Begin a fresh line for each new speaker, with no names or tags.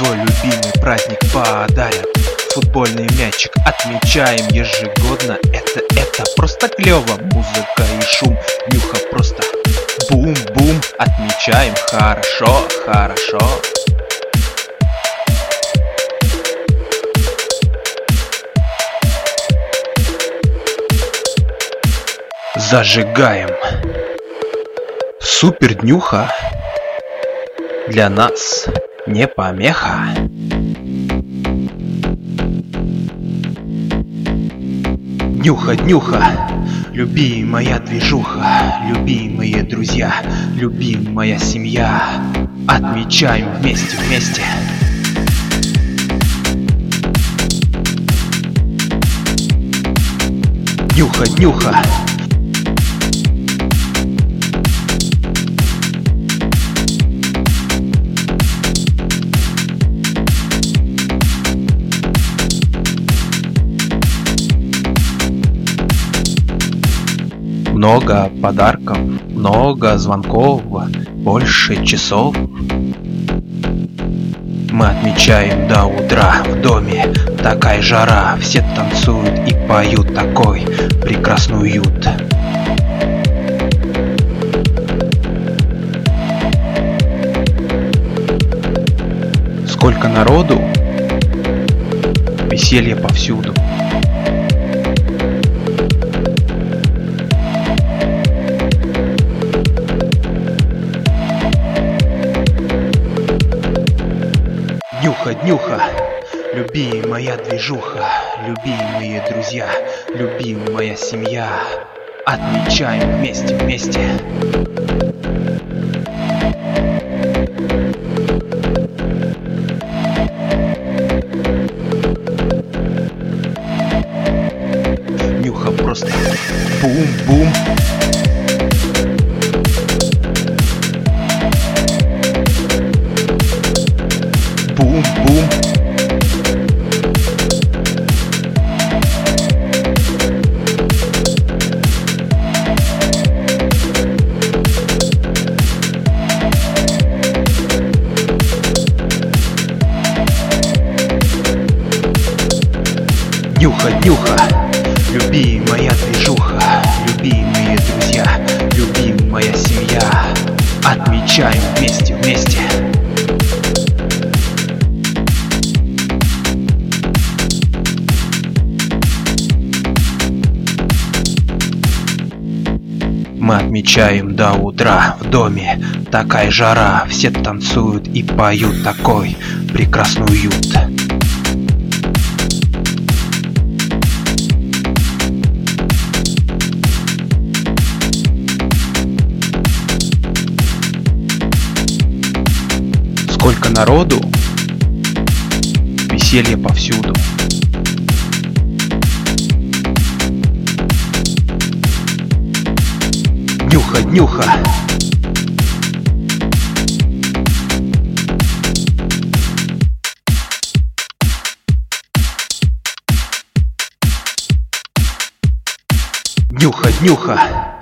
Твой любимый праздник подарят. Футбольный мячик отмечаем ежегодно. Это, это просто клево. Музыка и шум, нюха просто бум-бум. Отмечаем. Хорошо, хорошо. Зажигаем. Супер днюха Для нас не помеха. Нюха, днюха, любимая движуха, любимые друзья, любимая семья. Отмечаем вместе, вместе. Нюха, днюха, Много подарков, много звонков, больше часов. Мы отмечаем до утра в доме. Такая жара, все танцуют и поют Такой прекрасный уют. Сколько народу, веселье повсюду Днюха, днюха, любимая движуха, любимые друзья, любимая семья. Отмечаем вместе, вместе. Нюха просто бум-бум. Бум-бум. Нюха, нюха, любимая движуха, любимые друзья, любимая семья. Отмечаем вместе, вместе. Мы отмечаем до утра в доме. Такая жара, все танцуют и поют Такой прекрасный уют. Сколько народу, веселье повсюду Нюха, днюха. Нюха, днюха.